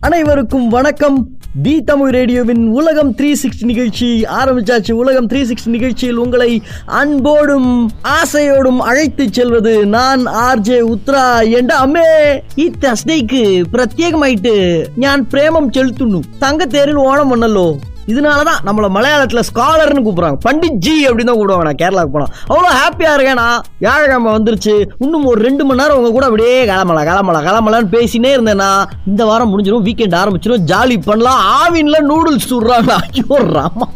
அனைவருக்கும் வணக்கம். தி தமிழ் ரேடியோவின் உலகம் த்ரீ சிக்ஸ்டி நிகழ்ச்சி ஆரம்பிச்சாச்சு. உலகம் த்ரீ சிக்ஸ்டி நிகழ்ச்சியில் உங்களை அன்போடும் ஆசையோடும் அழைத்து செல்வது நான் ஆர்ஜே உத்ரா. என்ற அம்மே இத்தஸ்டைக்கு பிரத்யேகமாயிட்டு ஞான் பிரேமம் செலுத்துணும் தங்க தேரில் ஓணம் பண்ணலோ? இதனால தான் நம்மளை மலையாளத்தில் ஸ்காலர்னு கூப்பிட்றாங்க. பண்டிட்ஜி அப்படின்னு தான் கூப்பிடுவாங்க. நான் கேரளாவுக்கு போனால் அவ்வளோ ஹாப்பியாக இருக்கேன் நான். வியாழக்கிழமை வந்துருச்சு. இன்னும் ஒரு ரெண்டு மணி நேரம் அவங்க கூட அப்படியே கிளம்பலாம் கிளம்பலாம் கிளம்பலான்னு பேசினே இருந்தேன்னா இந்த வாரம் முடிஞ்சிடும் வீக்கெண்ட் ஆரம்பிச்சிடும் ஜாலி பண்ணலாம். ஆவின்ல நூடுல்ஸ் சுடுறாங்க. ஐயோ ராமா.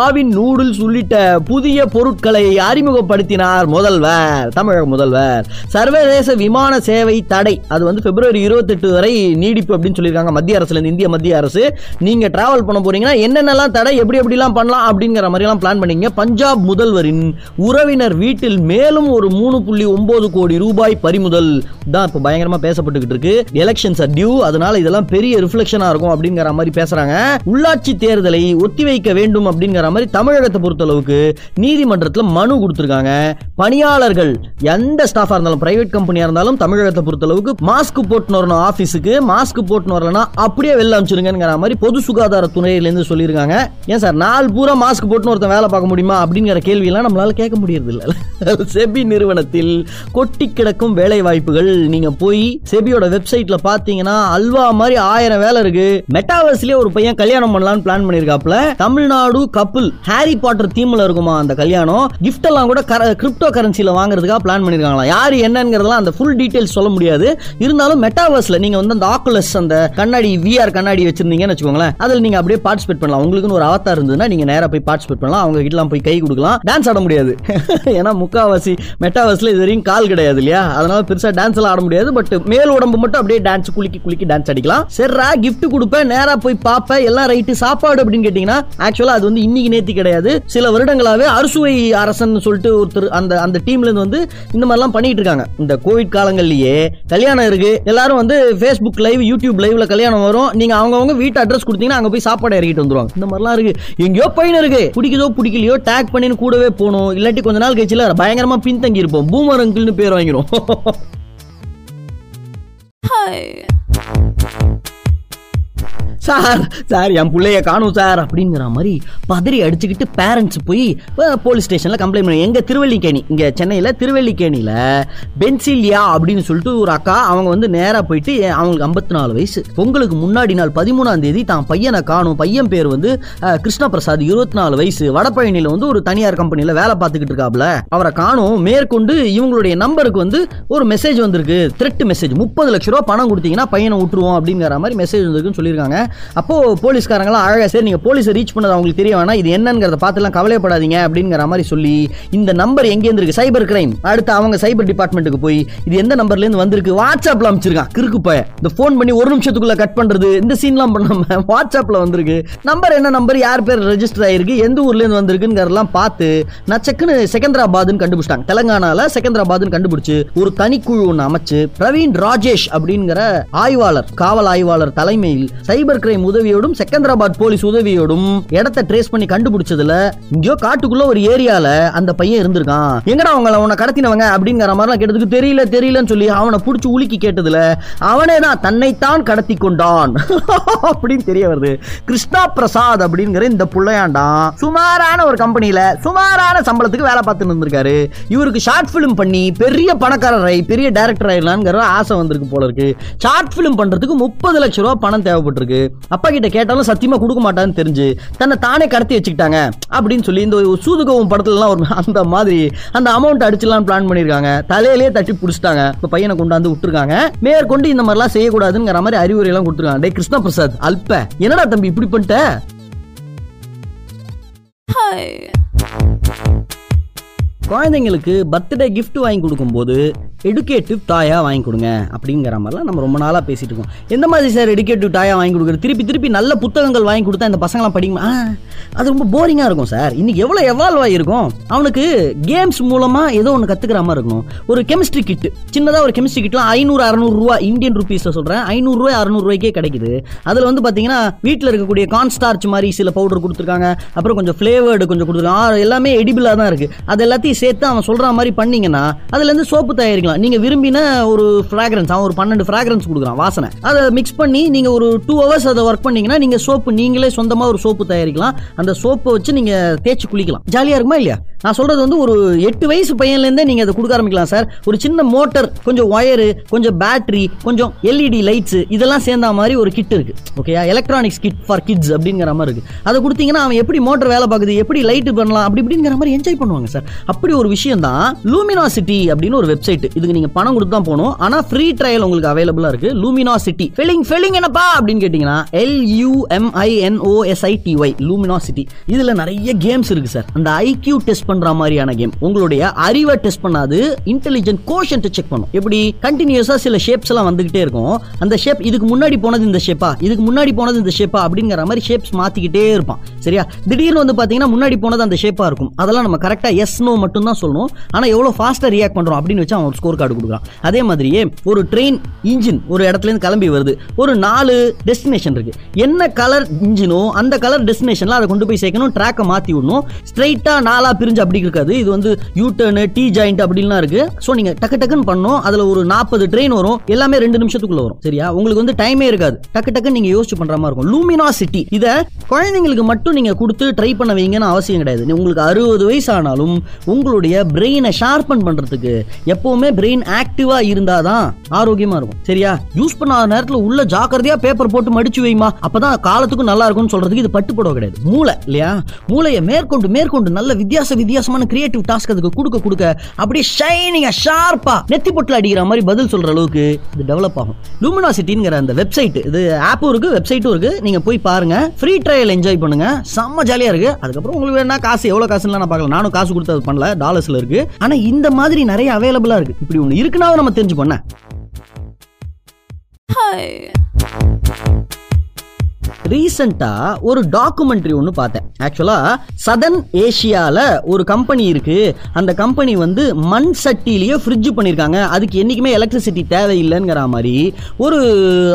ஆவின் நூடுல்ஸ் உள்ளிட்ட புதிய பொருட்களை அறிமுகப்படுத்தினார் முதல்வர் தமிழக முதல்வர். சர்வதேச விமான சேவை தடை. அது வந்து பிப்ரவரி இருபத்தெட்டு வரை நீடிப்பு அப்படின்னு சொல்லியிருக்காங்க. மத்திய அரசுலேருந்து இந்திய மத்திய அரசு. நீங்கள் ட்ராவல் பண்ண போறீங்கன்னா என்னென்ன என்னென்னலாம் தடை எப்படி எப்படிலாம் பண்ணலாம் அப்படிங்கிற மாதிரிலாம் பிளான் பண்ணீங்க. பஞ்சாப் முதல்வரின் உறவினர் வீட்டில் மேலும் ஒரு மூணு புள்ளி ஒன்பது கோடி ரூபாய் பறிமுதல் தான் இப்போ பயங்கரமா பேசப்பட்டுக்கிட்டு இருக்கு. எலெக்ஷன்ஸ் டியூ அதனால இதெல்லாம் பெரிய ரிஃப்ளெக்ஷனாக இருக்கும் அப்படிங்கிற மாதிரி பேசுறாங்க. உள்ளாட்சி தேர்தலை ஒத்திவைக்க வேண்டும் அப்படிங்கிற மாதிரி தமிழகத்தை பொறுத்தளவுக்கு நீதிமன்றத்தில் மனு கொடுத்துருக்காங்க. பணியாளர்கள் எந்த ஸ்டாஃபா இருந்தாலும் பிரைவேட் கம்பெனியா இருந்தாலும் தமிழகத்தை பொறுத்தளவுக்கு மாஸ்க் போட்டுன்னு வரணும் ஆஃபீஸுக்கு மாஸ்க் போட்டுன்னு வரலன்னா அப்படியே வெளில அனுப்பிச்சிருங்கிற மாதிரி பொது சுகாதார சொல்லியிருக்காங்க. கேட்குறாங்க ஏன் சார் நாள் பூரா மாஸ்க் போட்டுன்னு ஒருத்தன் வேலை பார்க்க முடியுமா? அப்படிங்கிற கேள்வியெல்லாம் நம்மளால கேட்க முடியறது இல்ல செபி நிறுவனத்தில் கொட்டி கிடக்கும் வேலை வாய்ப்புகள் நீங்க போய் செபியோட வெப்சைட்ல பாத்தீங்கன்னா அல்வா மாதிரி ஆயிரம் வேலை இருக்கு. மெட்டாவர்ஸ்லயே ஒரு பையன் கல்யாணம் பண்ணலாம்னு பிளான் பண்ணிருக்காப்ல தமிழ்நாடு கப்புல் ஹாரி பாட்டர் தீம்ல இருக்குமா அந்த கல்யாணம்? கிஃப்ட் எல்லாம் கூட கிரிப்டோ கரன்சியில வாங்குறதுக்காக பிளான் பண்ணிருக்காங்களா யாரு என்னங்கிறதெல்லாம் அந்த ஃபுல் டீடைல்ஸ் சொல்ல முடியாது. இருந்தாலும் மெட்டாவர்ஸ்ல நீங்க வந்து அந்த ஆக்குலஸ் அந்த கண்ணாடி விஆர் கண்ணாடி வச்சிருந்தீங்கன்னு வச்சுக்கோங்களேன். அதுல நீங்க அப்படியே பார்ட்டிசிபேட் பண்ணலாம். உங்களுக்குன்னு ஒரு அவத்தா இருந்ததுன்னா நீங்க நேரா போய் பார்ட்டிசிபேட் பண்ணலாம். அவங்க கிட்டலாம் போய் கை கொடுக்கலாம். டான்ஸ் ஆட முடியாது. ஏன்னா முக்காவாசி மெட்டாவாசில இது வரையும் கால் கிடையாது இல்லையா? அதனால பெருசா டான்ஸ் எல்லாம் ஆட முடியாது. பட் மேல் உடம்பு மட்டும் அப்படியே டான்ஸ் குலுக்கி குலுக்கி டான்ஸ் அடிக்கலாம். சரிரா கிஃப்ட் கொடுப்பேன். நேரா போய் பார்ப்பேன். எல்லாம் ரைட்டு சாப்பாடு அப்படின்னு கேட்டீங்கன்னா ஆக்சுவலா அது வந்து இன்னைக்கு நேத்தி கிடையாது. சில வருடங்களாவே அறுசுவை அரசன் சொல்லிட்டு ஒருத்தர் அந்த அந்த டீம்ல இருந்து வந்து இந்த மாதிரிலாம் பண்ணிட்டு இருக்காங்க. இந்த கோவிட் காலங்கள்லயே கல்யாணம் இருக்கு. எல்லாரும் வந்து ஃபேஸ்புக் லைவ் யூடியூப் லைவ்ல கல்யாணம் வரும். நீங்க அவங்கவுங்க வீட்டு அட்ரஸ் கொடுத்தீங்கன்னா அங்க போய் சாப்பாடு இறக்கிட்டு வந்துருவாங்க. இந்த மாதிரிலாம் இருக்கு. எங்கேயோ பையன் இருக்கு. பிடிக்குதோ பிடிக்கலையோ டேக் பண்ணி கூடவே போகணும். இல்லாட்டி கொஞ்ச நாள் கழிச்சுல பயங்கரமா பின்தங்கி இருப்போம் பூமர் அங்கிள்னு பேர் வாங்கிரும். சார் சார் என் பிள்ளைய காணும் சார் அப்படிங்கிற மாதிரி பதறி அடிச்சுக்கிட்டு பேரண்ட்ஸ் போய் போலீஸ் ஸ்டேஷனில் கம்ப்ளைண்ட் பண்ணி எங்கள் திருவல்லிக்கேணி இங்கே சென்னையில் திருவல்லிக்கேணியில பென்சிலியா அப்படின்னு சொல்லிட்டு ஒரு அக்கா அவங்க வந்து நேராக போயிட்டு அவங்களுக்கு ஐம்பத்தி நாலு வயசு. பொங்கலுக்கு முன்னாடி நாள் பதிமூணாம் தேதி தான் பையனை காணும். பையன் பேர் வந்து கிருஷ்ண பிரசாத் இருபத்தி நாலு வயசு. வடபழனியில் வந்து ஒரு தனியார் கம்பெனியில் வேலை பார்த்துக்கிட்டு இருக்காப்ல. அவரை காணும். மேற்கொண்டு இவங்களுடைய நம்பருக்கு வந்து ஒரு மெசேஜ் வந்திருக்கு. த்ரெட் மெசேஜ் முப்பது லட்ச ரூபா பணம் கொடுத்தீங்கன்னா பையனை விட்டுருவோம் அப்படிங்கிற மாதிரி மெசேஜ் வந்திருக்குன்னு சொல்லியிருக்காங்க. அப்போ போலீஸ்காரங்களாம் அழகாக சரி நீங்க போலீஸை ரீச் பண்ணது அவங்களுக்கு தெரிய வேணாம். இது என்னங்கிறத பார்த்துலாம் கவலைப்படாதீங்க அப்படிங்கிற மாதிரி சொல்லி இந்த நம்பர் எங்கேருந்து இருக்கு? சைபர் கிரைம் அடுத்து அவங்க சைபர் டிபார்ட்மெண்ட்டுக்கு போய் இது எந்த நம்பர்ல இருந்து வந்திருக்கு? வாட்ஸ்அப்ல அமைச்சிருக்கான் கிறுக்கு பய இந்த ஃபோன் பண்ணி ஒரு நிமிஷத்துக்குள்ள கட் பண்றது இந்த சீன்லாம் பண்ணாமல் வாட்ஸ்அப்ல வந்திருக்கு. நம்பர் என்ன நம்பர் யார் பேர் ரெஜிஸ்டர் ஆயிருக்கு? எந்த ஊர்ல இருந்து வந்திருக்குங்கிறதெல்லாம் பார்த்து நச்சக்குன்னு செகந்திராபாத்னு கண்டுபிடிச்சிட்டாங்க. தெலங்கானால செகந்திராபாத்னு கண்டுபிடிச்சு ஒரு தனிக்குழு ஒன்று அமைச்சு பிரவீன் ராஜேஷ் அப்படிங்கிற ஆய்வாளர் காவல் ஆய்வாளர் தலைமையில் சைபர் கிரைம் உதவியோடும் செகந்திராபாத் போலீஸ் உதவியோடும் இடத்தை ட்ரேஸ் பண்ணி கண்டுபிடிச்சதுல இங்கயோ காட்டுக்குள்ள ஒரு ஏரியால அந்த பையன் இருந்திருக்கான். எங்கடா அவங்கள உன்னை கடத்தினவங்க அப்படிங்கிற மாதிரிலாம் கேட்டதுக்கு தெரியல தெரியலன்னு சொல்லி அவனை பிடிச்சி உலுக்கி கேட்டதுல அவனே தான் தன்னைத்தான் கடத்தி கொண்டான். அப்படின்னு தெரிய வருது. கிருஷ்ணா பிரசாத் அப்படிங்கிற இந்த புள்ளையாண்டான் சுமாரான ஒரு கம்பெனியில சுமாரான சம்பளத்துக்கு வேலை பார்த்துட்டு இருந்திருக்காரு. இவருக்கு ஷார்ட் ஃபிலிம் பண்ணி பெரிய பணக்காரரை பெரிய டைரக்டர் ஆயிடலாங்கிற ஆசை வந்திருக்கு போல இருக்கு. ஷார்ட் ஃபிலிம் பண்றதுக்கு முப்பது லட்ச ரூபா பணம் தேவைப்பட்டிருக்கு அப்பா கிட்ட கேட்டாலும் சத்தியமா கொடுக்க மாட்டான்னு தெரிஞ்சு தன்னை தானே கடத்தி வச்சுக்கிட்டாங்க அப்படின்னு சொல்லி இந்த சூதுகவும் படத்துலலாம் ஒரு அந்த மாதிரி அந்த அமௌண்ட் அடிச்சுலாம் பிளான் பண்ணியிருக்காங்க. தலையிலேயே தட்டி பிடிச்சிட்டாங்க. இப்போ பையனை கொண்டாந்து விட்டுருக்காங்க. மேற்கொண்டு இந்த மாதிரிலாம் செய்யக்கூடாதுங்கிற மாதிரி அறிவுரை எல்லாம் கொடுத்துருக்காங்க. டே கிருஷ்ண பிரசாத் அல்ப. என்னடா தம்பி இப்படி பண்ணிட்ட? குழந்தைங்களுக்கு பர்த்டே gift வாங்கி கொடுக்கும்போது எடுக்கேட்டிவ் டாயாக வாங்கி கொடுங்க அப்படிங்கிற மாதிரிலாம் நம்ம ரொம்ப நாளாக பேசிகிட்டு இருக்கோம். எந்த மாதிரி சார் எடுக்கேட்டிவ் டாயாக வாங்கி கொடுக்குறது? திருப்பி திருப்பி நல்ல புத்தகங்கள் வாங்கி கொடுத்தா இந்த பசங்களாம் படிக்குமா அது ரொம்ப போரிங்காக இருக்கும் சார் இன்னைக்கு எவ்வளோ எவால்வ் ஆகிருக்கும் அவனுக்கு கேம்ஸ் மூலமாக ஏதோ ஒன்று கற்றுக்கிற மாதிரி இருக்கும் ஒரு கெமிஸ்ட்ரி கிட்டு சின்னதாக ஒரு கெமிஸ்ட்ரி கிட்லாம் ஐநூறு அறநூறுரூவா இந்தியன் ருபீஸில் சொல்கிறேன் ஐநூறுரூவா அறநூறுவாய்க்கே கிடைக்குது. அதில் வந்து பார்த்தீங்கன்னா வீட்டில் இருக்கக்கூடிய கான்ஸ்டார்ச் மாதிரி சில பவுடர் கொடுத்துருக்காங்க. அப்புறம் கொஞ்சம் ஃப்ளேவர்டு கொஞ்சம் கொடுத்துருக்காங்க. எல்லாமே எடிபிளாக தான் இருக்குது அது எல்லாத்தையும் சேர்த்து அவன் சொல்கிற மாதிரி பண்ணிங்கன்னா அதுலேருந்து சோப்பு தயாரிக்கலாம். வச்சுக்கலாம் நீங்க விரும்பின ஒரு ஃப்ராக்ரன்ஸ் அவன் ஒரு பன்னெண்டு ஃப்ராக்ரன்ஸ் கொடுக்குறான் வாசனை. அதை மிக்ஸ் பண்ணி நீங்க ஒரு டூ ஹவர்ஸ் அதை ஒர்க் பண்ணீங்கன்னா நீங்க சோப்பு நீங்களே சொந்தமா ஒரு சோப்பு தயாரிக்கலாம். அந்த சோப்பை வச்சு நீங்க தேய்ச்சி குளிக்கலாம். ஜாலியா இருக்குமா இல்லையா? நான் சொல்றது வந்து ஒரு எட்டு வயசு பையன்ல இருந்தே நீங்க அதை கொடுக்க ஆரம்பிக்கலாம் சார். ஒரு சின்ன மோட்டர் கொஞ்சம் ஒயரு கொஞ்சம் பேட்டரி கொஞ்சம் எல்இடி லைட்ஸ் இதெல்லாம் சேர்ந்த மாதிரி ஒரு கிட் இருக்கு. ஓகேயா எலக்ட்ரானிக்ஸ் கிட் ஃபார் கிட்ஸ் அப்படிங்கிற மாதிரி இருக்கு. அதை கொடுத்தீங்கன்னா அவன் எப்படி மோட்டர் வேலை பார்க்குது எப்படி லைட் பண்ணலாம் அப்படி இப்படிங்கிற மாதிரி என்ஜாய் பண்ணுவாங்க சார். அப்படி ஒரு விஷயம் தான் லூமினாசிட்டி அப்படின்னு ஒரு வெப்சைட் இதுக்கு நீங்க பணம் கொடுத்து தான் போகணும். ஆனா ஃப்ரீ ட்ரையல் உங்களுக்கு அவைலபிளா இருக்கு. லூமினா சிட்டி ஃபில்லிங் ஃபில்லிங் என்னப்பா? அப்படின்னு கேட்டீங்கன்னா L U M I N O S I T Y luminosity இதுல நிறைய கேம்ஸ் இருக்கு சார் அந்த ஐக்யூ டெஸ்ட் பண்ற மாதிரியான கேம் உங்களுடைய அறிவை டெஸ்ட் பண்ணாது இன்டெலிஜென்ட் கோஷன் செக் பண்ணும். எப்படி? கண்டினியூஸா சில ஷேப்ஸ் எல்லாம் வந்துகிட்டே இருக்கும். அந்த ஷேப் இதுக்கு முன்னாடி போனது இந்த ஷேப்பா இதுக்கு முன்னாடி போனது இந்த ஷேப்பா அப்படிங்கிற மாதிரி ஷேப்ஸ் மாத்திக்கிட்டே இருப்பான். சரியா? திடீர்னு வந்து பாத்தீங்கன்னா முன்னாடி போனது அந்த ஷேப்பா இருக்கும். அதெல்லாம் நம்ம கரெக்டா எஸ் நோ மட்டும் தான் சொல்லணும். ஆனா எவ்வளவு ஃபாஸ்டா ரியாக்ட் பண்றோம் அப்படின்னு வச்சு அவன் ஸ்கோர் ஸ்கோர் கார்டு கொடுக்குறான். அதே மாதிரியே ஒரு ட்ரெயின் இன்ஜின் ஒரு இடத்துல இருந்து கிளம்பி வருது. ஒரு நாலு டெஸ்டினேஷன் இருக்கு. என்ன கலர் இன்ஜினோ அந்த கலர் டெஸ்டினேஷன்ல அதை கொண்டு போய் சேர்க்கணும் ட்ராக்கை மாற்றி விடணும். ஸ்ட்ரைட்டாக நாலாக பிரிஞ்சு அப்படி இருக்காது. இது வந்து யூ டர்னு டி ஜாயிண்ட் அப்படின்லாம் இருக்கு. ஸோ நீங்கள் டக்கு டக்குன்னு பண்ணணும். அதில் ஒரு நாற்பது ட்ரெயின் வரும். எல்லாமே ரெண்டு நிமிஷத்துக்குள்ள வரும். சரியா? உங்களுக்கு வந்து டைமே இருக்காது. டக்கு டக்குன்னு நீங்கள் யோசிச்சு பண்ணுற மாதிரி இருக்கும். லூமினா சிட்டி இதை குழந்தைங்களுக்கு மட்டும் நீங்கள் கொடுத்து ட்ரை பண்ண வைங்கன்னு அவசியம் கிடையாது. உங்களுக்கு அறுபது வயசு ஆனாலும் உங்களுடைய பிரெயினை ஷார்பன் பண்ணுறதுக்கு எப்பவுமே பிரெயின் ஆக்டிவா இருந்தாதான் ஆரோக்கியமா இருக்கும். சரியா? யூஸ் பண்ணாத நேரத்துல உள்ள ஜாக்கிரதையா பேப்பர் போட்டு மடிச்சு வைமா அப்பதான் காலத்துக்கும் நல்லா இருக்கும்னு சொல்றதுக்கு இது பட்டுப்படவை கிடையாது. மூளை இல்லையா? மூளையை மேற்கொண்டு மேற்கொண்டு நல்ல வித்தியாச வித்தியாசமான கிரியேட்டிவ் டாஸ்க் அதுக்கு கொடுக்க கொடுக்க அப்படியே ஷைனிங்கா ஷார்ப்பா நெத்தி பொட்டில் அடிக்கிற மாதிரி பதில் சொல்ற அளவுக்கு இது டெவலப் ஆகும். லூமினாசிட்டிங்கிற அந்த வெப்சைட் இது ஆப்பும் இருக்கு வெப்சைட்டும் இருக்கு. நீங்க போய் பாருங்க. ஃப்ரீ ட்ரையல் என்ஜாய் பண்ணுங்க. செம்ம ஜாலியா இருக்கு. அதுக்கப்புறம் உங்களுக்கு வேணா காசு எவ்வளவு காசுலாம் நான் பார்க்கல. நானும் காசு கொடுத்து அது பண்ணல. டாலர்ஸ்ல இருக்கு. ஆனா இந்த மாதிரி நிறைய அவைலபிளா இருக்கு. இப்படி ஒன்று இருக்குன்னா நம்ம தெரிஞ்சு பண்ண ரீசெண்டா ஒரு டாக்குமெண்ட்ரி ஒன்று பார்த்தேன். ஆக்சுவலா சதன் ஏஷியால ஒரு கம்பெனி இருக்கு. அந்த கம்பெனி வந்து மண் சட்டிலேயே ஃப்ரிட்ஜ் பண்ணியிருக்காங்க அதுக்கு என்னைக்குமே எலக்ட்ரிசிட்டி தேவையில்லைங்கிற மாதிரி ஒரு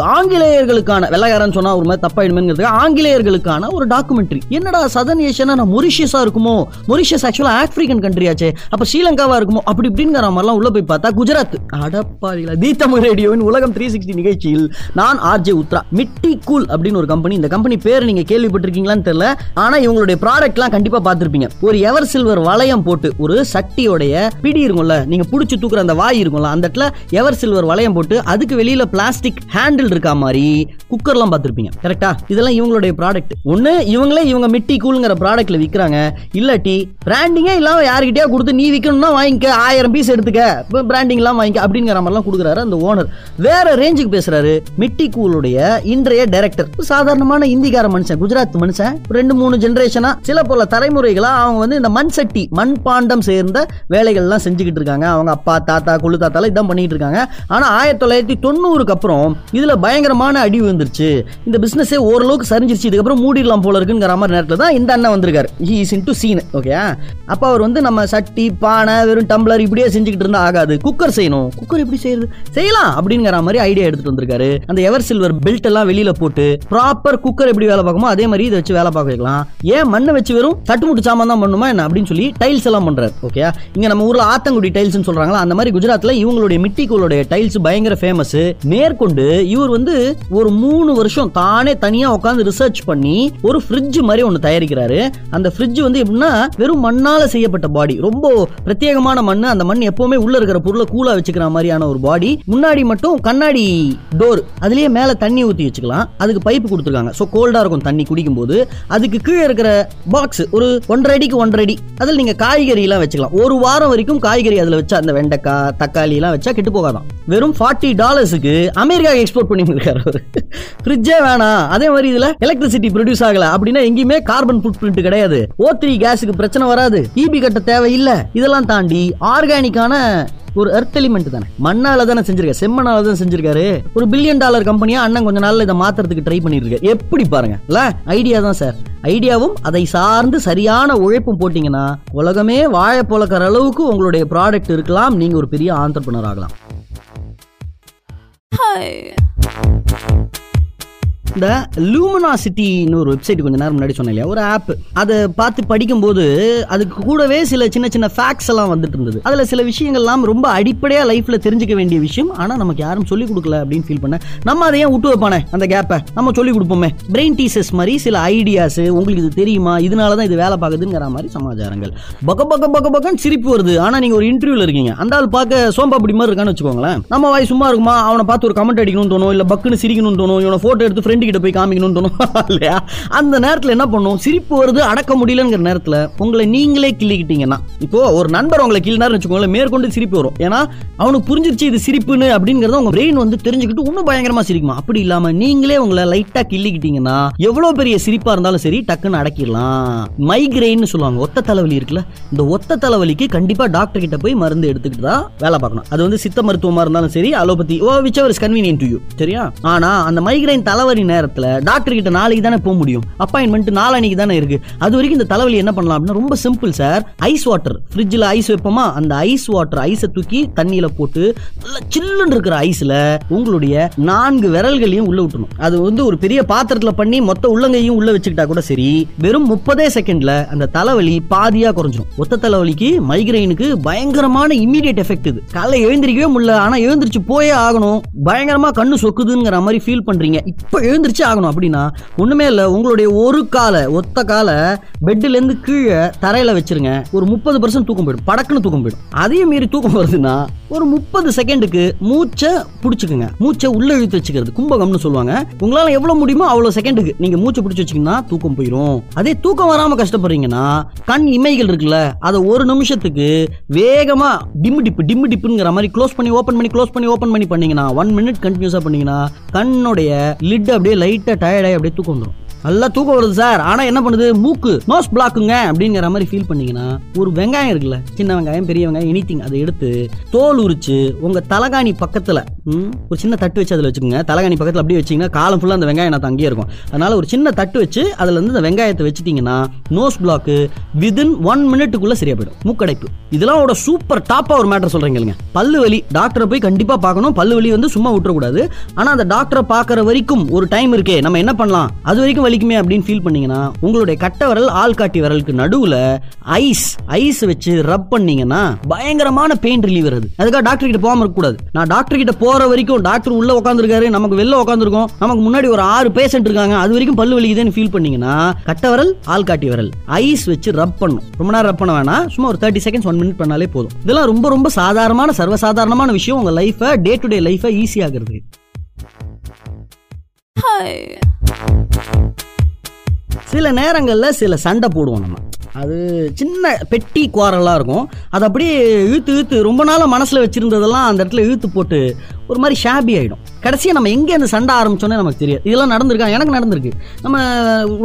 ஆங்கிலேயர்களுக்கான வெள்ளக்காரன் சொன்னா ஒரு மாதிரி தப்பாயிடுமேங்கிறதுக்கு ஆங்கிலேயர்களுக்கான ஒரு டாக்குமெண்ட்ரி என்னடா சதன் ஏஷியானா நான் மொரிஷியஸா இருக்குமோ? மொரிஷியஸ் ஆக்சுவலா ஆப்பிரிக்கன் ஆச்சு. அப்ப ஸ்ரீலங்காவா இருக்குமோ? அப்படி இப்படிங்கிற மாதிரிலாம் உள்ள போய் பார்த்தா குஜராத். அடப்பாடியில் தீ தமிழ் ரேடியோவின் உலகம் த்ரீ சிக்ஸ்டி நிகழ்ச்சியில் நான் ஆர்ஜே உத்ரா மிட்டி கூல் அப்படின்னு ஒரு கம்பெனி இந்த கம்பெனி பேர் நீங்க கேள்விப்பட்டிருக்கீங்களான்னு தெரியல. ஆனா இவங்களுடைய ப்ராடக்ட்லாம் கண்டிப்பா பார்த்திருப்பீங்க. ஒரு எவர் சில்வர் வளையம் போட்டு ஒரு சட்டியோடைய பிடி இருக்கும்ல நீங்க புடிச்சு தூக்குற அந்த வாய் இருக்கும்ல அந்த இடத்துல எவர் சில்வர் வளையம் போட்டு அதுக்கு வெளியில பிளாஸ்டிக் ஹேண்டில் இருக்கா மாதிரி குக்கர்லாம் பார்த்திருப்பீங்க. கரெக்டா இதெல்லாம் இவங்களுடைய ப்ராடக்ட் ஒண்ணு இவங்களே இவங்க மிட்டி கூலுங்கிற ப்ராடக்ட்ல விக்கிறாங்க. இல்லாட்டி பிராண்டிங்கே இல்லாம யார்கிட்டயா கொடுத்து நீ விற்கணும்னா வாங்கிக்க ஆயிரம் பீஸ் எடுத்துக்க பிராண்டிங் எல்லாம் வாங்கிக்க அப்படிங்கிற மாதிரிலாம் கொடுக்குறாரு அந்த ஓனர் வேற ரேஞ்சுக்கு பேசுறாரு மிட்டி கூலுடைய இன்றைய டைரக்டர் சாதாரண சாதாரணமான இந்திக்கார மனுஷன் குஜராத் மனுஷன். ரெண்டு மூணு ஜெனரேஷனா சில பல தலைமுறைகளா அவங்க வந்து இந்த மண் சட்டி மண் பாண்டம் சேர்ந்த வேலைகள்லாம் செஞ்சுக்கிட்டு இருக்காங்க. அவங்க அப்பா தாத்தா குழு தாத்தாலாம் இதான் பண்ணிட்டு இருக்காங்க. ஆனா ஆயிரத்தி தொள்ளாயிரத்தி தொண்ணூறுக்கு அப்புறம் இதுல பயங்கரமான அடி விழுந்துருச்சு. இந்த பிசினஸே ஓரளவுக்கு சரிஞ்சிருச்சு. இதுக்கப்புறம் மூடிடலாம் போல இருக்குங்கிற மாதிரி நேரத்தில் தான் இந்த அண்ணன் வந்திருக்காரு. He is in the scene okay அப்ப அவர் வந்து நம்ம சட்டி பானை வெறும் டம்ளர் இப்படியே செஞ்சுக்கிட்டு இருந்தா ஆகாது. குக்கர் செய்யணும். குக்கர் எப்படி செய்யறது? செய்யலாம் அப்படிங்கிற மாதிரி ஐடியா எடுத்துட்டு வந்திருக்காரு. அந்த எவர் சில்வர் பெல்ட் எல்லாம் வெளியில போட்டு ப்ராப்பர் குக்கர் எப்படி வேலை பார்க்குமோ அதே மாதிரி இதை வச்சு வேலை பார்க்க வைக்கலாம் ஏன் மண்ணை வச்சு வெறும் தட்டுமுட்டு சாமான் தான் பண்ணுமா என்ன அப்படின்னு சொல்லி டைல்ஸ் எல்லாம் பண்றாரு ஓகே இங்க நம்ம ஊர்ல ஆத்தங்குடி டைல்ஸ்னு சொல்றாங்களா அந்த மாதிரி குஜராத்ல இவங்களுடைய மிட்டிக்கூலுடைய டைல்ஸ் பயங்கர ஃபேமஸ் மேற்கொண்டு இவர் வந்து ஒரு மூணு வருஷம் தானே தனியா உட்காந்து ரிசர்ச் பண்ணி ஒரு ஃப்ரிட்ஜ் மாதிரி ஒன்று தயாரிக்கிறாரு. அந்த ஃப்ரிட்ஜ் வந்து எப்படின்னா வெறும் மண்ணால செய்யப்பட்ட பாடி ரொம்ப பிரத்யேகமான மண் அந்த மண் எப்பவுமே உள்ள இருக்கிற பொருளை கூலா வச்சுக்கிற மாதிரியான ஒரு பாடி முன்னாடி மட்டும் கண்ணாடி டோர் அதுலயே மேல தண்ணி ஊத்தி வச்சுக்கலாம். அதுக்கு பைப் கொடுத்துருக்காங்க. ஸோ கோல்டா இருக்கும் தண்ணி குடிக்கும் போது அதுக்கு கீழே இருக்கிற பாக்ஸ் ஒரு ஒன்றரை அடிக்கு ஒன்றரை அடி அதில் நீங்க காய்கறி எல்லாம் வச்சுக்கலாம். ஒரு வாரம் வரைக்கும் காய்கறி அதுல வச்சா அந்த வெண்டைக்காய் தக்காளி எல்லாம் வச்சா கெட்டு போகாதான். வெறும் ஃபார்ட்டி டாலர்ஸுக்கு அமெரிக்கா எக்ஸ்போர்ட் பண்ணி இருக்காரு அவர். ஃப்ரிட்ஜே வேணாம். அதே மாதிரி இதுல எலக்ட்ரிசிட்டி ப்ரொடியூஸ் ஆகல அப்படின்னா எங்கேயுமே கார்பன் ஃபுட் பிரிண்ட் கிடையாது ஓ த்ரீ கேஸுக்கு பிரச்சனை வராது. இபி கட்ட தேவையில்லை. இதெல்லாம் தாண்டி ஆர்கானிக்கான ஒரு எர்த் எலிமெண்ட் தானே. மண்ணால தானே செஞ்சிருக்காரு செம்மனால தான் செஞ்சிருக்காரு. ஒரு பில்லியன் டாலர் கம்பெனியா அண்ணன் கொஞ்ச நாள்ல இதை மாத்துறதுக்கு ட்ரை பண்ணிட்டு எப்படி பாருங்க. இல்ல ஐடியா தான் சார் ஐடியாவும் அதை சார்ந்து சரியான உழைப்பும் போட்டீங்கன்னா உலகமே வாழ பொழக்கிற அளவுக்கு உங்களுடைய ப்ராடக்ட் இருக்கலாம். நீங்க ஒரு பெரிய ஆண்டர்பனர் ஆகலாம். இந்த லூமினாசிட்டின்னு ஒரு வெப்சைட் கொஞ்ச நேரம் முன்னாடி சொன்னேன் இல்லையா? ஒரு ஆப் அதை பார்த்து படிக்கும்போது அதுக்கு கூடவே சில சின்ன சின்ன ஃபேக்ட்ஸ் எல்லாம் வந்துட்டு இருந்தது. அதில் சில விஷயங்கள்லாம் ரொம்ப அடிப்படையாக லைஃப்ல தெரிஞ்சுக்க வேண்டிய விஷயம். ஆனால் நமக்கு யாரும் சொல்லிக் கொடுக்கல அப்படின்னு ஃபீல் பண்ண நம்ம அதை ஏன் விட்டு வைப்பானே அந்த கேப்பை நம்ம சொல்லிக் கொடுப்போமே. பிரெயின் டீசஸ் மாதிரி சில ஐடியாஸ் உங்களுக்கு இது தெரியுமா? இதனால தான் இது வேலை பார்க்குதுங்கிற மாதிரி சமாச்சாரங்கள். பக்க பக்க பக்க பக்கம் சிரிப்பு வருது. ஆனால் நீங்கள் ஒரு இன்டர்வியூல இருக்கீங்க. அந்த ஆள் பார்க்க சோம்பாப்படி மாதிரி இருக்கான்னு வச்சுக்கோங்களேன். நம்ம வாய் சும்மா இருக்குமா? அவனை பார்த்து ஒரு கமெண்ட் அடிக்கணும்னு தோணும் இல்லை பக்குன்னு சிரிக்கணும்னு தோணும் இவனை ஃபோட்டோ எடுத்து ஃப்ரெண்டு கிட்ட போய் காமிக்கணும்னு தோணும். இல்லையா? அந்த நேரத்தில் என்ன பண்ணும்? சிரிப்பு வருது அடக்க முடியலங்கிற நேரத்தில் உங்களை நீங்களே கிள்ளிக்கிட்டீங்கன்னா இப்போ ஒரு நண்பர் உங்களை கிள்ளினார்னு வச்சுக்கோங்களேன் மேற்கொண்டு சிரிப்பு வரும். ஏன்னா அவனுக்கு புரிஞ்சிருச்சு இது சிரிப்புன்னு அப்படிங்கறத உங்க பிரெயின் வந்து தெரிஞ்சுக்கிட்டு இன்னும் பயங்கரமா சிரிக்குமா? அப்படி இல்லாம நீங்களே உங்களை லைட்டா கிள்ளிக்கிட்டீங்கன்னா எவ்வளவு பெரிய சிரிப்பா இருந்தாலும் சரி டக்குன்னு அடக்கிடலாம். மைக்ரெயின் சொல்லுவாங்க. ஒத்த தலைவலி இருக்குல்ல இந்த ஒத்த தலைவலிக்கு கண்டிப்பா டாக்டர் கிட்ட போய் மருந்து எடுத்துக்கிட்டு தான் வேலை பார்க்கணும். அது வந்து சித்த மருத்துவமா இருந்தாலும் சரி allopathy or whichever convenient to you சரியா? ஆனா அந்த மைக்ரைன் தலைவலி நேரத்தில் டாக்டர் கிட்ட நாளைக்கு தானே போக முடியும்? அப்பாயின்மெண்ட் நாளானிக்கு தானே இருக்கு. அது வரைக்கும் இந்த தலைவலி என்ன பண்ணலாம் அப்படின்னா ரொம்ப சிம்பிள் சார் ஐஸ் வாட்டர் ஃப்ரிட்ஜில் ஐஸ் வைப்போமா? அந்த ஐஸ் வாட்டர் ஐஸை தூக்கி தண்ணியில போட்டு நல்லா சில்லுன்னு இருக்கிற ஐஸ்ல உங்களுடைய நான்கு விரல்களையும் உள்ள விட்டணும் அது வந்து ஒரு பெரிய பாத்திரத்தில் பண்ணி மொத்த உள்ளங்கையும் உள்ள வச்சுக்கிட்டா கூட சரி. வெறும் முப்பதே செகண்ட்ல அந்த தலைவலி பாதியா குறைஞ்சிடும் ஒத்த தலைவலிக்கு மைக்ரைனுக்கு பயங்கரமான இமீடியட் எஃபெக்ட் இது. காலை எழுந்திரிக்கவே முடியல ஆனா எழுந்திரிச்சு போயே ஆகணும். பயங்கரமா கண்ணு சொக்குதுங்கிற மாதிரி ஃபீல் பண்றீங்க. இப்போ எழுந்திரிச்சு ஆகணும். அப்படின்னா ஒண்ணுமே இல்ல உங்களுடைய ஒரு காலை ஒத்த காலை பெட்ல இருந்து கீழே தரையில வச்சிருங்க. ஒரு முப்பது பர்சன்ட் தூக்கம் போயிடும். படக்குன்னு தூக்கம் போயிடும். அதையும் மீறி தூக்கம் வருதுன்னா ஒரு முப்பது செகண்டுக்கு மூச்சை பிடிச்சுக்குங்க. மூச்சை உள்ள இழுத்து வச்சுக்கிறது கும்பகம்னு சொல்லுவாங்க. உங்களால எவ்வளவு முடியுமோ அவ்வளவு செகண்டுக்கு நீங்க மூச்சை பிடிச்சி வச்சீங்கன்னா தூக்கம் போயிடும் அதே தூக்கம் வராம கஷ்டப்படுறீங்கன்னா கண் இமைகள் இருக்குல்ல அதை ஒரு நிமிஷத்துக்கு வேகமா டிம்மு டிப்பு டிம்மு டிப்புங்கிற மாதிரி க்ளோஸ் பண்ணி ஓப்பன் பண்ணி க்ளோஸ் பண்ணி ஓப்பன் பண்ணி பண்ணீங்கன்னா ஒன் மினிட் கண்டினியூஸாக பண்ணீங்கன்னா கண்ணுடைய லிட் அப்படியே லைட்டாக டயர்டாகி அப்படியே தூக்கம் வந்துடும் நல்லா தூக்கம் வருது சார். ஆனா என்ன பண்ணுது? மூக்கு நோஸ் பிளாக்குங்க அப்படிங்கிற மாதிரி ஃபீல் பண்ணீங்கன்னா ஒரு வெங்காயம் இருக்குல்ல சின்ன வெங்காயம் பெரிய வெங்காயம் எனிதிங் அதை எடுத்து தோல் உரிச்சு உங்க தலகாணி பக்கத்துல ஒரு சின்ன தட்டு வச்சு அதில் வச்சுக்கோங்க. தலகாணி பக்கத்தில் அப்படியே வச்சீங்கன்னா காலம் ஃபுல்லாக அந்த வெங்காயம் நான் அங்கேயே இருக்கும். அதனால ஒரு சின்ன தட்டு வச்சு அதுல இருந்து இந்த வெங்காயத்தை வச்சுட்டிங்கன்னா நோஸ் பிளாக்கு விதின் ஒன் மினிட்டுக்குள்ளே சரியா போயிடும் மூக்கடைப்பு. இதெல்லாம் ஒரு சூப்பர் டாப்பாக ஒரு மேட்டர் சொல்றீங்க பல்லு வலி டாக்டரை போய் கண்டிப்பாக பார்க்கணும். பல்லு வலி வந்து சும்மா விட்டுறக்கூடாது. ஆனால் அந்த டாக்டரை பார்க்கற வரைக்கும் ஒரு டைம் இருக்கே. நம்ம என்ன பண்ணலாம்? அது வரைக்கும் வலிக்குமே அப்படின்னு ஃபீல் பண்ணீங்கன்னா உங்களுடைய கட்ட விரல் ஆள்காட்டி விரலுக்கு நடுவுல ஐஸ் ஐஸ் வச்சு ரப் பண்ணீங்கன்னா பயங்கரமான பெயின் ரிலீவ் வருது அதுக்காக டாக்டர் கிட்ட போகாம இருக்க கூடாது. நான் டாக்டர் கிட்ட போற வரைக்கும் டாக்டர் உள்ள உட்காந்துருக்காரு நமக்கு வெளில உட்காந்துருக்கோம் நமக்கு முன்னாடி ஒரு ஆறு பேஷண்ட் இருக்காங்க அது வரைக்கும் பல்லு வலிக்குதுன்னு ஃபீல் பண்ணீங்கன்னா கட்ட விரல் ஆள்காட்டி விரல் ஐஸ் வச்சு ரப் பண்ணும் ரொம்ப நேரம் ரப் பண்ண வேணாம். சும்மா ஒரு தேர்ட்டி செகண்ட்ஸ் ஒன் மினிட் பண்ணாலே போதும். இதெல்லாம் ரொம்ப ரொம்ப சாதாரணமான சர்வசாதாரணமான விஷயம் உங்க லைஃபை டே டு டே லைஃபை ஈஸி சில நேரங்களில் சில சண்டை போடுவோம் நம்ம. அது சின்ன பெட்டி குவாரலாக இருக்கும். அது அப்படியே இழுத்து இழுத்து ரொம்ப நாளாக மனசில் வச்சுருந்ததெல்லாம் அந்த இடத்துல இழுத்து போட்டு ஒரு மாதிரி ஷாபி ஆகிடும் கடைசியாக நம்ம எங்கே அந்த சண்டை ஆரம்பிச்சோன்னே நமக்கு தெரியாது. இதெல்லாம் நடந்திருக்கா? எனக்கு நடந்திருக்கு. நம்ம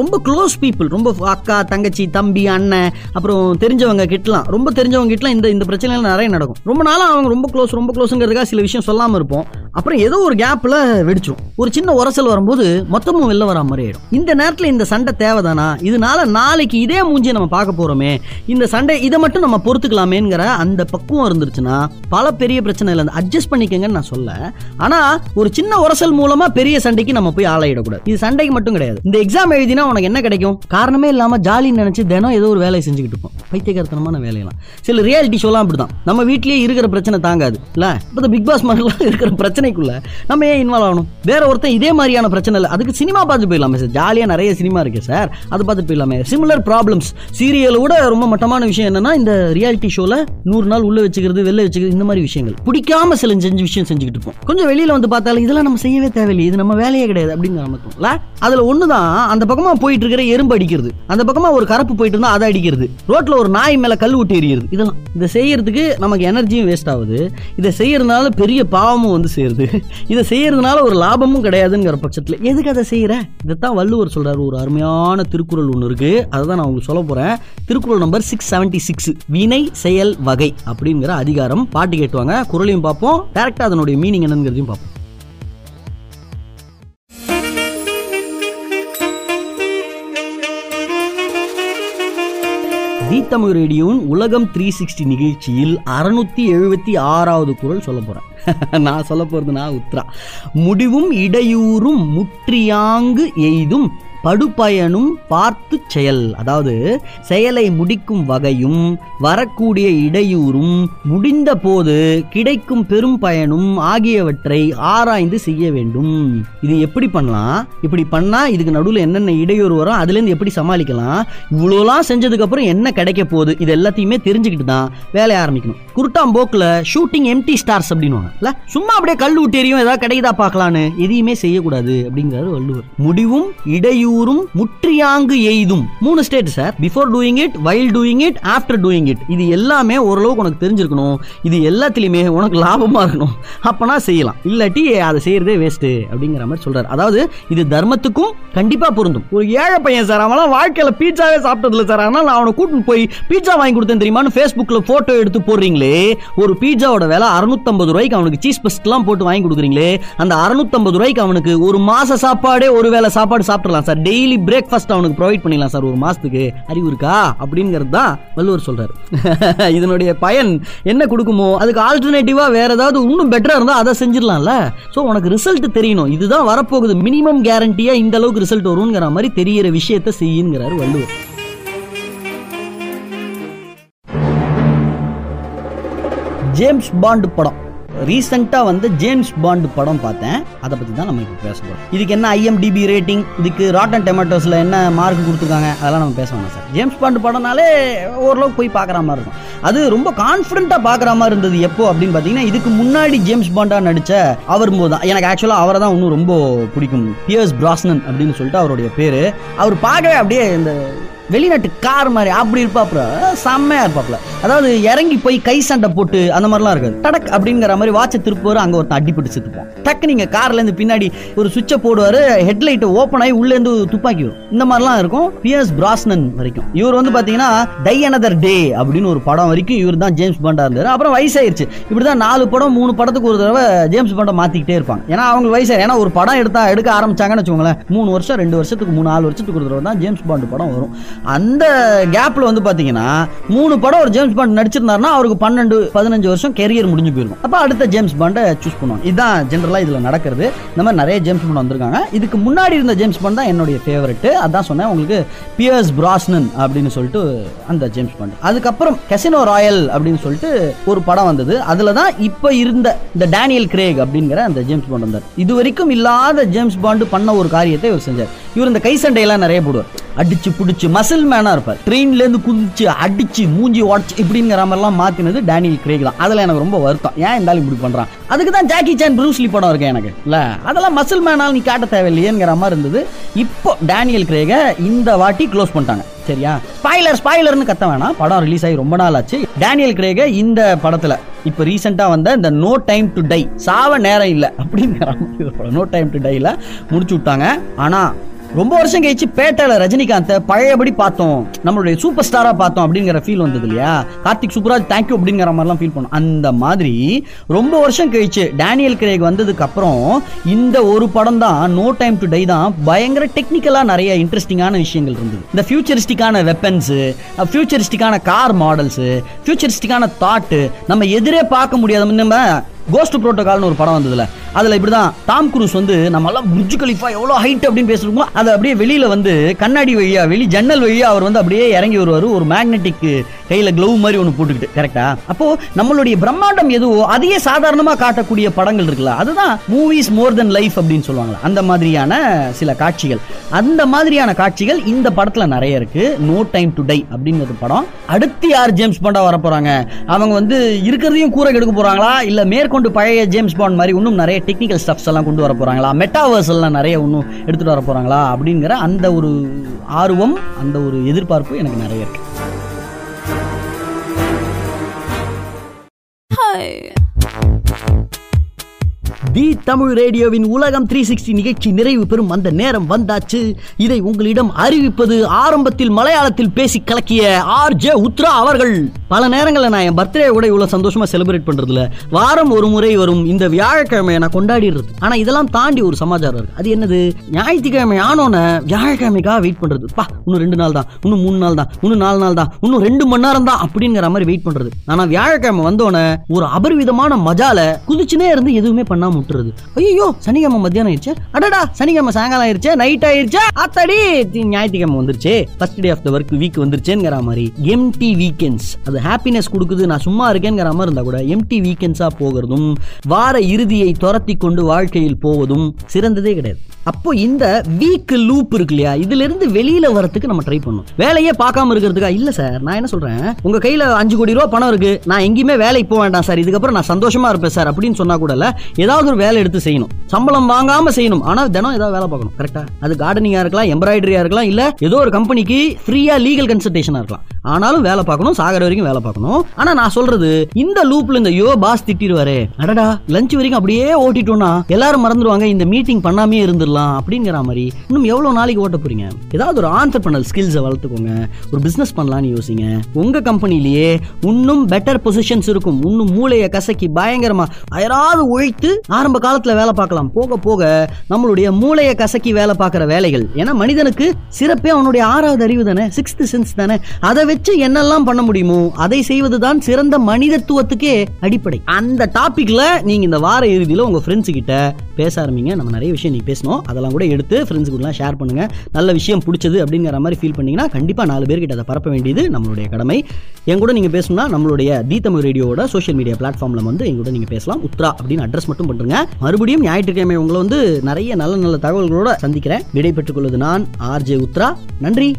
ரொம்ப க்ளோஸ் பீப்புள் ரொம்ப அக்கா தங்கச்சி தம்பி அண்ணன் அப்புறம் தெரிஞ்சவங்க கிட்டலாம். ரொம்ப தெரிஞ்சவங்க கிட்டலாம் இந்த இந்த பிரச்சனைகள் நிறைய நடக்கும். ரொம்ப நாளாக அவங்க ரொம்ப க்ளோஸ் ரொம்ப க்ளோஸுங்கிறதுக்காக சில விஷயம் சொல்லாமல் இருப்போம். அப்புறம் ஏதோ ஒரு கேப்பில் வெடிச்சிடும் ஒரு சின்ன உரசல் வரும்போது மொத்தமும் வெளில வரா மாதிரி ஆயிடும். இந்த நேரத்தில் இந்த சண்டை தேவைதானா? இதனால நாளைக்கு இதே மூஞ்சியை நம்ம பார்க்க போகிறோமே இந்த சண்டை இதை மட்டும் நம்ம பொறுத்துக்கலாமேங்கிற அந்த பக்குவம் இருந்துருச்சுன்னா பல பெரிய பிரச்சனை இல்லை அட்ஜஸ்ட் பண்ணிக்கங்கன்னு நான் சொல்ல. ஆனா ஒரு சின்ன உரசல் மூலமா பெரிய சண்டைக்கு நம்ம போய் ஆளாயிடக்கூடாது. இது சண்டைக்கு மட்டும் கிடையாது. இந்த எக்ஸாம் எழுதினா உனக்கு என்ன கிடைக்கும்? காரணமே இல்லாம ஜாலின்னு நினைச்சு தினம் ஏதோ ஒரு வேலையை செஞ்சுக்கிட்டு இருப்போம். பைத்தியகாரத்தனமான வேலையெல்லாம். சில ரியாலிட்டி ஷோலாம் அப்படிதான் நம்ம வீட்லயே இருக்கிற பிரச்சனை தாங்காது. இல்ல? இப்போ பிக் பாஸ் மாதிரிலாம் இருக்கிற பிரச்சனைக்குள்ள நம்ம ஏன் இன்வால்வ் ஆகணும்? வேற ஒருத்தன் இதே மாதிரியான பிரச்சனை இல்லை. அதுக்கு சினிமா பார்த்து போயிடலாமே சார். ஜாலியா நிறைய சினிமா இருக்கு சார். அதை பார்த்துட்டு போயிடலாமே. சிமிலர் ப்ராப்ளம்ஸ் சீரியலை விட ரொம்ப மட்டமான விஷயம் என்னன்னா இந்த ரியாலிட்டி ஷோல நூறு நாள் உள்ள வச்சுக்கிறது வெளில வச்சுக்கிறது இந்த மாதிரி விஷயங்கள். பிடிக்காம சில செஞ்சு விஷயம் செஞ்சுக்கிட்டு இருக்கும். கொஞ்சம் வெளியில வந்து பார்த்தாலும் இதெல்லாம் நம்ம செய்யவே தேவையில்லை. இது நம்ம வேலையே கிடையாது அப்படிங்கிற நம்ம அதுல ஒண்ணுதான் அந்த பக்கமா போயிட்டு இருக்கிற எறும்பு அடிக்கிறது. அந்த பக்கமா ஒரு கரப்பு போயிட்டு இருந்தா அதை அடிக்கிறது. ரோட்ல ஒரு நாய் மேல கல் விட்டு எறிகிறது. இதெல்லாம். இதை செய்யறதுக்கு நமக்கு எனர்ஜியும் வேஸ்ட் ஆகுது. இதை செய்யறதுனால பெரிய பாவமும் வந்து சேருது. இதை செய்யறதுனால ஒரு லாபமும் கிடையாதுங்கிற பட்சத்துல எதுக்கு அதை செய்யற? இதைத்தான் வள்ளுவர் சொல்றாரு. ஒரு அருமையான திருக்குறள் ஒன்று இருக்கு. அதை தான் நான் உங்களுக்கு சொல்ல போறேன். Thirukkural number six seventy six வினை செயல் வகை அப்படிங்கிற அதிகாரம் பாட்டு கேட்டுவாங்க. குரலையும் பார்ப்போம். டேரக்டா அதனுடைய மீனிங் என்னங்கிறதையும் பார்ப்போம். தி தமிழ் ரேடியோவின் உலகம் த்ரீ சிக்ஸ்டி நிகழ்ச்சியில் அறுநூத்தி எழுபத்தி ஆறாவது குரல் சொல்ல போகிறேன் நான் சொல்ல போகிறதுனா நான் உத்ரா. முடிவும் இடையூறும் முற்றியாங்கு எய்தும் படுபயனும் பார்த்து செயல். அதாவது செயலை முடிக்கும் வகையும் வரக்கூடிய இடையூறும் முடிந்த போது கிடைக்கும் பெரும் பயனும் ஆகியவற்றை ஆராய்ந்து செய்ய வேண்டும். இது எப்படி பண்ணலாம்? இப்படி பண்ணா இதுக்கு நடுவில் என்னென்ன இடையூறு வரும்? அதுலேருந்து எப்படி சமாளிக்கலாம்? இவ்வளோலாம் செஞ்சதுக்கு அப்புறம் என்ன கிடைக்க போகுது? இது எல்லாத்தையுமே தெரிஞ்சுக்கிட்டு தான் வேலையை ஆரம்பிக்கணும். குருட்டாம்போக்கில் ஷூட்டிங் எம்டி ஸ்டார்ஸ் அப்படின்னுவாங்க. இல்ல? சும்மா அப்படியே கல் விட்டேரியும் ஏதாவது கிடைக்குதா பார்க்கலான்னு எதையுமே செய்யக்கூடாது அப்படிங்கிறாரு வள்ளுவர். முடிவும் இடையூறு இடையூறும் முற்றியாங்கு எய்தும். மூணு state sir before doing it while doing it after doing it இது எல்லாமே ஓரளவுக்கு உனக்கு தெரிஞ்சிருக்கணும். இது எல்லாத்துலேயுமே உனக்கு லாபமாக இருக்கணும். அப்போனா செய்யலாம். இல்லாட்டி அதை செய்யறதே வேஸ்ட்டு அப்படிங்கிற மாதிரி சொல்றாரு. அதாவது இது தர்மத்துக்கும் கண்டிப்பாக பொருந்தும். ஒரு ஏழை பையன் சார் அவன்லாம் வாழ்க்கையில் பீட்சாவே சாப்பிட்டதில்ல சார் அதனால் நான் அவனை கூட்டின்னு போய் பீட்சா வாங்கி கொடுத்தேன் தெரியுமான்னு ஃபேஸ்புக்கில் ஃபோட்டோ எடுத்து போடுறீங்களே. ஒரு பீட்சாவோட விலை அறுநூத்தம்பது ரூபாய்க்கு அவனுக்கு சீஸ் பஸ்ட்லாம் போட்டு வாங்கி கொடுக்குறீங்களே. அந்த அறுநூத்தம்பது ரூபாய்க்கு அவனுக்கு ஒரு மாச சாப்பாடே ஒரு வேளை சாப்பாடு சாப்பிடலாம் சார் டெய்லி பிரேக்ஃபாஸ்ட் அவனுக்கு ப்ரொவைட் பண்ணிடலாம் சார். ஒரு மாதத்துக்கு அறிவு இருக்கா? அப்படிங்கிறது தான் வள்ளுவர் சொல்கிறார் இதனுடைய பயன் என்ன கொடுக்குமோ அதுக்கு ஆல்டர்னேட்டிவாக வேறு ஏதாவது இன்னும் பெட்டராக இருந்தால் அதை செஞ்சிடலாம்ல. ஸோ உனக்கு ரிசல்ட் தெரியணும். இதுதான் வரப்போகுது. மினிமம் கேரண்டியாக இந்த அளவுக்கு ரிசல்ட் வருங்கிற மாதிரி தெரியிற விஷயத்தை செய்யுங்கிறாரு வள்ளுவர். ஜேம்ஸ் பாண்ட் படம். ரீசெண்டாக வந்து ஜேம்ஸ் பாண்ட் படம் பார்த்தேன். அதை பற்றி தான் நம்ம இப்போ பேச போகிறோம் இதுக்கு என்ன ஐஎம்டிபி ரேட்டிங் இதுக்கு ராட்டன் டொமேட்டோஸில் என்ன மார்க் கொடுத்துருக்காங்க? அதெல்லாம் நம்ம பேச வேணாம் சார். ஜேம்ஸ் பாண்ட் படம்னாலே ஓரளவுக்கு போய் பார்க்குற மாதிரி இருக்கும். அது ரொம்ப கான்ஃபிடண்ட்டாக பார்க்குற மாதிரி இருந்தது எப்போ அப்படின்னு பார்த்தீங்கன்னா இதுக்கு முன்னாடி ஜேம்ஸ் பாண்டாக நடித்த அவர் போது தான். எனக்கு ஆக்சுவலாக அவரை தான் இன்னும் ரொம்ப பிடிக்கும். பியர்ஸ் பிராஸ்னன் அப்படின்னு சொல்லிட்டு அவருடைய பேர். அவர் பார்க்கவே அப்படியே இந்த வெளிநாட்டு கார் மாதிரி அப்படி இருப்பாப்புல. செம்மையா இருப்பாப்புல. அதாவது இறங்கி போய் கை சண்டை போட்டு அந்த மாதிரிலாம் இருக்காது. டடக் அப்படிங்கிற மாதிரி வாட்சை திருப்புவார் அங்க ஒருத்தன் அடிப்பட்டு செத்துப்போம் டக்கு நீங்க கார்ல இருந்து பின்னாடி ஒரு சுவிட்சை போடுவாரு ஹெட்லைட் ஓப்பன் ஆகி உள்ள இருந்து துப்பாக்கி வரும். இந்த மாதிரிலாம் இருக்கும். பிஎஸ் பிராஸ்னன் வரைக்கும். இவர் வந்து பாத்தீங்கன்னா டை அனதர் டே அப்படின்னு ஒரு படம் வரைக்கும் இவர் தான் ஜேம்ஸ் பாண்டா இருந்தார். அப்புறம் வயசாயிருச்சு. இப்படிதான் நாலு படம் மூணு படத்துக்கு ஒரு தடவை ஜேம்ஸ் பாண்டை மாத்திக்கிட்டே இருப்பாங்க. ஏன்னா அவங்க வயசாயிரு ஏன்னா ஒரு படம் எடுத்தா எடுக்க ஆரம்பிச்சாங்கன்னு வச்சுக்கோங்களேன். மூணு வருஷம் ரெண்டு வருஷத்துக்கு மூணு நாலு வருஷத்துக்கு ஒரு தடவை தான் ஜேம்ஸ் பாண்டு படம் வரும். அந்த கேப்ல வந்து பாத்தீங்கன்னா மூணு படம் ஒரு ஜேம்ஸ் பாண்ட் நடிச்சிருந்தாருன்னா அவருக்கு பன்னெண்டு பதினஞ்சு வருஷம் கெரியர் முடிஞ்சு போயிருக்கும். அப்ப அடுத்த ஜேம்ஸ் பாண்டை சூஸ் பண்ணுவோம் இதுதான் ஜென்ரலா இதுல நடக்கிறது. இந்த மாதிரி நிறைய ஜேம்ஸ் பாண்ட் வந்திருக்காங்க. இதுக்கு முன்னாடி இருந்த ஜேம்ஸ் பாண்ட் தான் என்னுடைய ஃபேவரட் அதான் சொன்னேன் உங்களுக்கு பியர்ஸ் பிராஸ்னன் அப்படின்னு சொல்லிட்டு அந்த ஜேம்ஸ் பாண்ட் அதுக்கப்புறம் கெசினோ ராயல் அப்படின்னு சொல்லிட்டு ஒரு படம் வந்தது. அதுல தான் இப்ப இருந்த இந்த டேனியல் கிரேக் அப்படிங்கிற அந்த ஜேம்ஸ் பாண்ட் வந்தார். இது வரைக்கும் இல்லாத ஜேம்ஸ் பாண்டு பண்ண ஒரு காரியத்தை இவர் செஞ்சார். இவர் இந்த கை சண்டையெல்லாம் நிறைய போடுவார். அடிச்சு பிடிச்சி மசில் மேனாக இருப்பார். ட்ரெயின்லேருந்து குதிச்சு அடிச்சு மூஞ்சி உடச்சு இப்படிங்கிற மாதிரிலாம் மாற்றினது டேனியல் கிரேக் தான். அதில் எனக்கு ரொம்ப வருத்தம். ஏன் இருந்தாலும் இப்படி பண்ணுறான் அதுக்கு தான் ஜாக்கி சான் ப்ரூஸ்லி படம் இருக்கு எனக்கு. இல்லை அதெல்லாம் மசில் மேனால் நீ காட்ட தேவையில்லையேங்கிற மாதிரி இருந்தது. இப்போ டேனியல் கிரேகை இந்த வாட்டி க்ளோஸ் பண்ணிட்டாங்க. சரியா? ஸ்பாய்லர் ஸ்பாய்லர்னு கத்த வேணாம். படம் ரிலீஸ் ஆகி ரொம்ப நாள் ஆச்சு. டேனியல் கிரேக இந்த படத்துல இப்போ ரீசெண்டாக வந்த இந்த நோ டைம் டு டை சாவ நேரம் இல்லை அப்படிங்கிற நோ டைம் டு டைல முடிச்சு விட்டாங்க. ஆனால் ரொம்ப வருஷம் கழிச்சு பேட்டையில ரஜினிகாந்தை பழையபடி பார்த்தோம். நம்மளுடைய சூப்பர் ஸ்டாரா பார்த்தோம் அப்படிங்கிற ஃபீல் வந்தது இல்லையா? கார்த்திக் சூப்பராஜ் தேங்க்யூ அப்படிங்கிற மாதிரிலாம் ஃபீல் பண்ணோம். அந்த மாதிரி ரொம்ப வருஷம் கழிச்சு டேனியல் கிரேக் வந்ததுக்கு அப்புறம் இந்த ஒரு படம் தான் நோ டைம் டு டை தான் பயங்கர டெக்னிக்கலா நிறைய இன்ட்ரெஸ்டிங்கான விஷயங்கள் இருந்தது. இந்த ஃபியூச்சரிஸ்டிக்கான வெப்பன்ஸ் ஃபியூச்சரிஸ்டிக்கான கார் மாடல்ஸ் ஃபியூச்சரிஸ்டிக்கான தாட்டு நம்ம எதிரே பார்க்க முடியாத நம்ம கோஸ்ட் புரோட்டோகால்னு ஒரு படம் வந்ததுல. அதில் இப்படி தான் டாம் குரூஸ் வந்து நம்மளாம் புர்ஜு கலிஃபா எவ்வளோ ஹைட் அப்படின்னு பேசுறோமோ அதை அப்படியே வெளியில் வந்து கண்ணாடி வழியாக வெளி ஜன்னல் வழியாக அவர் வந்து அப்படியே இறங்கி வருவார். ஒரு மேக்னெட்டிக் கையில் க்ளவ் மாதிரி ஒன்று போட்டுக்கிட்டு கரெக்டாக அப்போது நம்மளுடைய பிரம்மாண்டம் எதுவோ அதையே சாதாரணமாக காட்டக்கூடிய படங்கள் இருக்குல்ல அதுதான் மூவிஸ் மோர் தென் லைஃப் அப்படின்னு சொல்லுவாங்க அந்த மாதிரியான சில காட்சிகள். அந்த மாதிரியான காட்சிகள் இந்த படத்தில் நிறைய இருக்குது நோ டைம் டு டை அப்படிங்கிறது படம். அடுத்து யார் ஜேம்ஸ் பாண்டா வர அவங்க வந்து இருக்கிறதையும் கூரை கெடுக்க போகிறாங்களா இல்லை மேற்கொண்டு பழைய ஜேம்ஸ் பாண்ட் மாதிரி இன்னும் நிறைய டெக்னிக்கல் ஸ்டப்ஸ் எல்லாம் கொண்டு வர போறாங்களா? மெட்டாவர்ஸ் எல்லாம் நிறைய ஒன்றும் எடுத்துட்டு வர போறாங்களா? அப்படிங்கிற அந்த ஒரு ஆர்வம் அந்த ஒரு எதிர்பார்ப்பு எனக்கு நிறைய இருக்கு. தி தமிழ் ரேடியோவின் உலகம் த்ரீ சிக்ஸ்டி நிகழ்ச்சி நிறைவு பெறும் அந்த நேரம் வந்தாச்சு. இதை உங்களிடம் அறிவிப்பது ஆரம்பத்தில் மலையாளத்தில் பேசி கலக்கிய ஆர் ஜே உத்ரா அவர்கள். பல நேரங்களில் நான் என் பர்த்டே கூட இவ்வளோ சந்தோஷமா செலிப்ரேட் பண்றதுல. வாரம் ஒரு முறை வரும் இந்த வியாழக்கிழமை நான் கொண்டாடிடுறது. ஆனா இதெல்லாம் தாண்டி ஒரு சமாச்சாரம் இருக்கு. அது என்னது? ஞாயிற்றுக்கிழமை ஆனோன்னு வியாழக்கிழமைக்காக வெயிட் பண்றது. பா இன்னும் ரெண்டு நாள் தான். இன்னும் மூணு நாள் தான். இன்னும் நாலு நாள் தான். இன்னும் ரெண்டு மணி நேரம் தான் அப்படிங்கிற மாதிரி வெயிட் பண்றது. ஆனா வியாழக்கிழமை வந்தோடனே ஒரு அபரிவிதமான மஜால குதிச்சுனே இருந்து எதுவுமே பண்ணாம விட்டுறது. ஐயோ சனிக்கிழமை மத்தியானம் ஆயிடுச்சு. அடடா சனிக்கிழமை சாயங்காலம் ஆயிடுச்சு நைட் ஆயிடுச்சு. அத்தடி ஞாயிற்றுக்கிழமை வந்துருச்சு. First day of the work week வந்துருச்சேங்கிற மாதிரி. எம்டி வீக்கெண்ட்ஸ் அது ஹாப்பினஸ் கொடுக்குது நான் சும்மா இருக்கேங்கிற மாதிரி இருந்தா கூட எம்டி வீக்கெண்ட்ஸா போகிறதும் வார இறுதியை துரத்தி கொண்டு வாழ்க்கையில் போவதும் சிறந்ததே கிடையாது. அப்போ இந்த வீக் லூப் இருக்கு இல்லையா? இதுல இருந்து வெளியில வரதுக்கு நம்ம ட்ரை பண்ணணும். வேலையே பார்க்காம இருக்கிறதுக்கா? இல்ல சார் நான் என்ன சொல்றேன்? உங்க கையில அஞ்சு கோடி ரூபா பணம் இருக்கு. நான் எங்கேயுமே வேலைக்கு போக வேண்டாம் சார். இதுக்கப்புறம் நான் சந்தோஷமா இருப்பேன் சார் அப்படின்னு சொன்னா கூட இல்ல ஏதாவது ஒரு வேலை எடுத்து செய்யணும். சம்பளம் வாங்காம செய்யணும். ஆனா தினம் ஏதாவது வேலை பார்க்கணும். கரெக்டா அது கார்டனிங்கா இருக்கலாம் எம்ப்ராய்டரியா இருக்கலாம் இல்ல ஏதோ ஒரு கம்பெனிக்கு ஃப்ரீயா லீகல் கன்சல்டேஷனா இருக்கலாம். ஆனாலும் வேலை பார்க்கணும். சாகர வரைக்கும் வேலை பார்க்கணும். ஆனா நான் சொல்றது இந்த லூப்ல இந்த யோ பாஸ் திட்டிடுவாரு. அடடா லஞ்ச் வரைக்கும் அப்படியே ஓட்டிட்டோம்னா எல்லாரும் மறந்துடுவாங்க. இந்த மீட்டிங் பண்ணாமே வந்துடலாம் அப்படிங்கிற மாதிரி இன்னும் எவ்வளவு நாளைக்கு ஓட்ட போறீங்க? ஏதாவது ஒரு ஆண்டர்பனல் ஸ்கில்ஸை வளர்த்துக்கோங்க. ஒரு பிசினஸ் பண்ணலாம்னு யோசிங்க. உங்க கம்பெனிலேயே இன்னும் பெட்டர் பொசிஷன்ஸ் இருக்கும். இன்னும் மூளையை கசக்கி பயங்கரமா அயராது உழைத்து ஆரம்ப காலத்துல வேலை பார்க்கலாம். போக போக நம்மளுடைய மூளையை கசக்கி வேலை பார்க்குற வேலைகள். ஏன்னா மனிதனுக்கு சிறப்பே அவனுடைய ஆறாவது அறிவு தானே? சிக்ஸ்த் சென்ஸ் தானே? அதை வச்சு என்னெல்லாம் பண்ண முடியுமோ அதை செய்வதுதான் சிறந்த மனிதத்துவத்துக்கே அடிப்படை. அந்த டாபிக்ல நீங்க இந்த வார இறுதியில உங்க ஃப்ரெண்ட்ஸ் கிட்ட பேச ஆரம்பிங்க. நம்ம நிறைய விஷயம் நீ பேசணும். அதெல்லாம் கூட எடுத்து ஃப்ரெண்ட்ஸ் கூடலாம் ஷேர் பண்ணுங்கள் நல்ல விஷயம் பிடிச்சது அப்படிங்கிற மாதிரி ஃபீல் பண்ணிங்கன்னா கண்டிப்பாக நாலு பேர்கிட்ட அதை பரப்ப வேண்டியது நம்மளுடைய கடமை. என் கூட நீங்கள் பேசணும்னா நம்மளுடைய தி தமிழ் ரேடியோவோட சோஷியல் மீடியா பிளாட்ஃபார்மில் வந்து எங்க கூட நீங்க பேசலாம். உத்ரா அப்படின்னு அட்ரஸ் மட்டும் பண்ணுங்க மறுபடியும் ஞாயிற்றுக்கிழமை உங்களை வந்து நிறைய நல்ல நல்ல தகவல்களோட சந்திக்கிறேன். விடை பெற்றுக் கொள்வது நான் ஆர்ஜே உத்ரா. நன்றி.